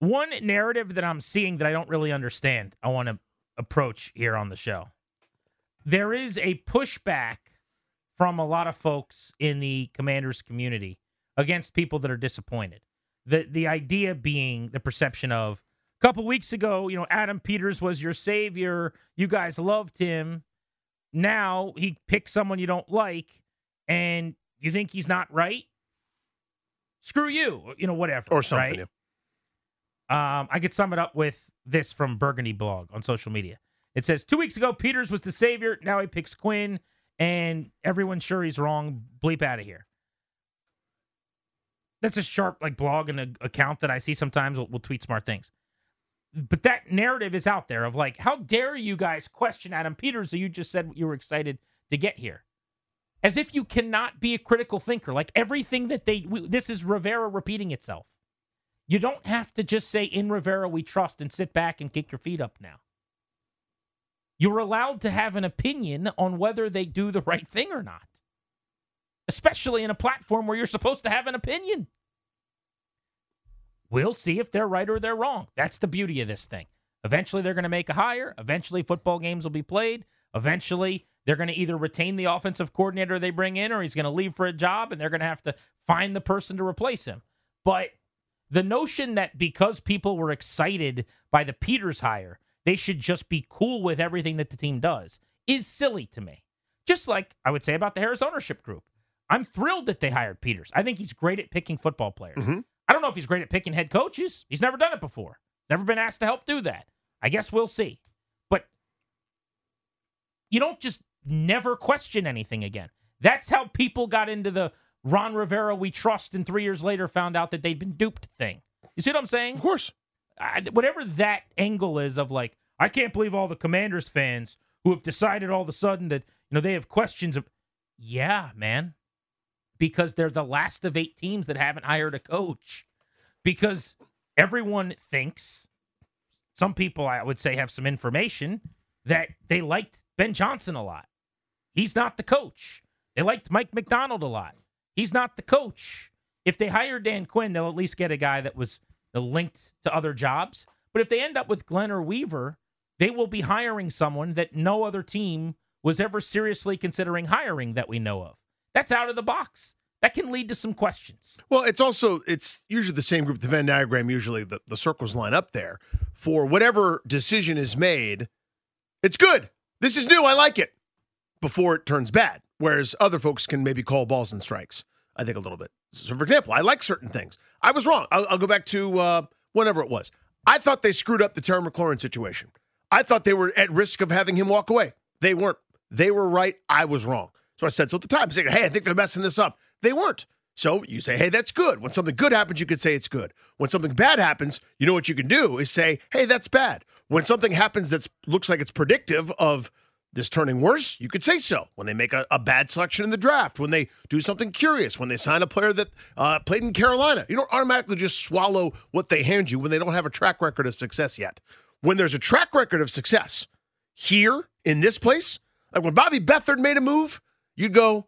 One narrative that I'm seeing that I don't really understand, I want to approach here on the show. There is a pushback from a lot of folks in the commanders community against people that are disappointed. The the idea being the perception of a couple weeks ago, you know, Adam Peters was your savior. You guys loved him. Now he picks someone you don't like and you think he's not right. Screw you, you know, whatever. Or something. right? Um, I could sum it up with this from Burgundy blog on social media. It says two weeks ago Peters was the savior. Now he picks Quinn, and everyone's sure he's wrong. Bleep out of here. That's a sharp like blog and a account that I see sometimes will, will tweet smart things. But that narrative is out there of like, how dare you guys question Adam Peters? You just said you were excited to get here, as if you cannot be a critical thinker. Like everything that they, we, this is Rivera repeating itself. You don't have to just say in Rivera we trust and sit back and kick your feet up now. You're allowed to have an opinion on whether they do the right thing or not, especially in a platform where you're supposed to have an opinion. We'll see if they're right or they're wrong. That's the beauty of this thing. Eventually, they're going to make a hire. Eventually, football games will be played. Eventually, they're going to either retain the offensive coordinator they bring in or he's going to leave for a job and they're going to have to find the person to replace him. But the notion that because people were excited by the Peters hire, they should just be cool with everything that the team does is silly to me. Just like I would say about the Harris ownership group. I'm thrilled that they hired Peters. I think he's great at picking football players. Mhm. I don't know if he's great at picking head coaches. He's never done it before. Never been asked to help do that. I guess we'll see. But you don't just never question anything again. That's how people got into the Ron Rivera we trust and 3 years later found out that they'd been duped thing. You see what I'm saying? Of course. I, whatever that angle is of like, I can't believe all the Commanders fans who have decided all of a sudden that you know they have questions of, yeah, man, because they're the last of eight teams that haven't hired a coach, because everyone thinks, some people I would say have some information that they liked Ben Johnson a lot. He's not the coach. They liked Mike Macdonald a lot. He's not the coach. If they hire Dan Quinn, they'll at least get a guy that was linked to other jobs. But if they end up with Glenn or Weaver, they will be hiring someone that no other team was ever seriously considering hiring that we know of. That's out of the box. That can lead to some questions. Well, it's also it's usually the same group. The Venn diagram usually the, the circles line up there for whatever decision is made. It's good. This is new. I like it. Before it turns bad. Whereas other folks can maybe call balls and strikes. I think a little bit. So, for example, I like certain things. I was wrong. I'll, I'll go back to uh, whenever it was. I thought they screwed up the Terry McLaurin situation. I thought they were at risk of having him walk away. They weren't. They were right. I was wrong. So I said so at the time. Saying, hey, I think they're messing this up. They weren't. So you say, hey, that's good. When something good happens, you could say it's good. When something bad happens, you know what you can do is say, hey, that's bad. When something happens that looks like it's predictive of this turning worse, you could say so. When they make a, a bad selection in the draft, when they do something curious, when they sign a player that uh, played in Carolina, you don't automatically just swallow what they hand you when they don't have a track record of success yet. When there's a track record of success here in this place, like when Bobby Beathard made a move, you'd go,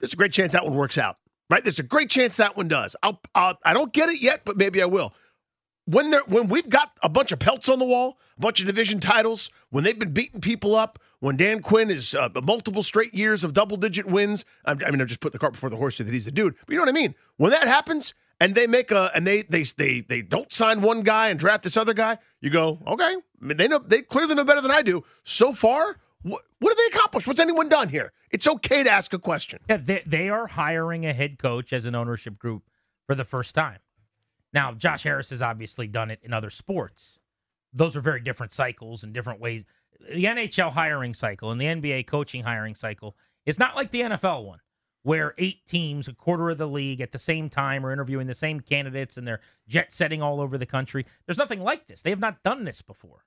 there's a great chance that one works out, right? There's a great chance that one does. I'll, I'll I don't get it yet, but maybe I will. When they're when we've got a bunch of pelts on the wall, a bunch of division titles, when they've been beating people up, when Dan Quinn is uh, multiple straight years of double digit wins, I, mean, I'm just putting the cart before the horse that he's a dude, but you know what I mean. When that happens, and they make a and they they they they don't sign one guy and draft this other guy, you go, okay, I mean, they know they clearly know better than I do. So far, what what have they accomplished? What's anyone done here? It's okay to ask a question. Yeah, they, they are hiring a head coach as an ownership group for the first time. Now, Josh Harris has obviously done it in other sports. Those are very different cycles and different ways. The NHL hiring cycle and the NBA coaching hiring cycle is not like the NFL one, where eight teams, a quarter of the league at the same time, are interviewing the same candidates and they're jet setting all over the country. There's nothing like this. They have not done this before.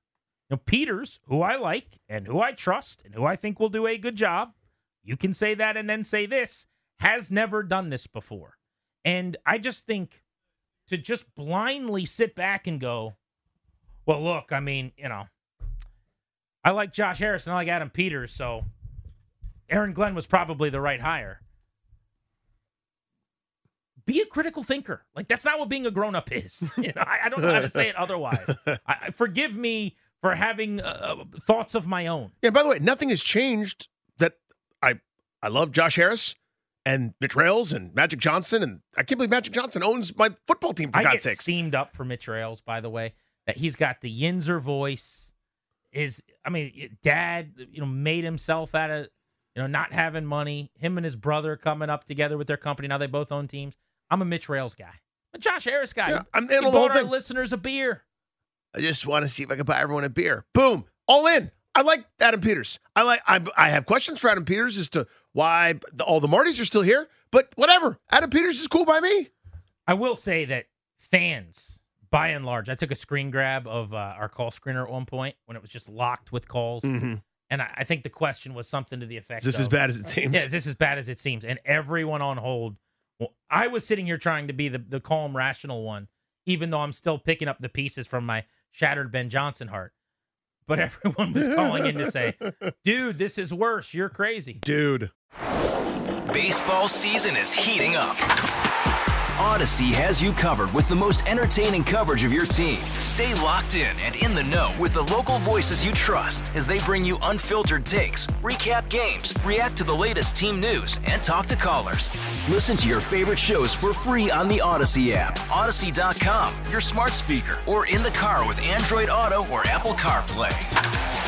Know, Peters, who I like and who I trust and who I think will do a good job, you can say that and then say this, has never done this before. And I just think to just blindly sit back and go, well, look, I mean, you know, I like Josh Harris and I like Adam Peters, so Aaron Glenn was probably the right hire. Be a critical thinker. Like that's not what being a grown up is. You know, I, I, don't know how to say it otherwise. I, forgive me for having uh, thoughts of my own. Yeah. By the way, nothing has changed. That I I love Josh Harris and Mitch Rales and Magic Johnson, and I can't believe Magic Johnson owns my football team. For I God's get sakes, steamed up for Mitch Rales. By the way, that he's got the Yinzer voice. Is I mean, dad, you know, made himself out of you know not having money. Him and his brother coming up together with their company. Now they both own teams. I'm a Mitch Rales guy. I'm a Josh Harris guy. Yeah, I'm he in the bought our listeners a beer. I just want to see if I can buy everyone a beer. Boom, all in. I like Adam Peters. I like. I, I have questions for Adam Peters as to why the, all the Martys are still here, but whatever. Adam Peters is cool by me. I will say that fans, by and large, I took a screen grab of uh, our call screener at one point when it was just locked with calls, Mhm. and I, I think the question was something to the effect: Is this of, as bad as it seems? Yeah, is this as bad as it seems? And everyone on hold. Well, I was sitting here trying to be the, the calm, rational one, even though I'm still picking up the pieces from my shattered Ben Johnson heart. But everyone was calling in to say, dude, this is worse. You're crazy. Dude. Baseball season is heating up. Odyssey has you covered with the most entertaining coverage of your team. Stay locked in and in the know with the local voices you trust as they bring you unfiltered takes, recap games, react to the latest team news, and talk to callers. Listen to your favorite shows for free on the Odyssey app, Odyssey.com, your smart speaker, or in the car with Android Auto or Apple CarPlay.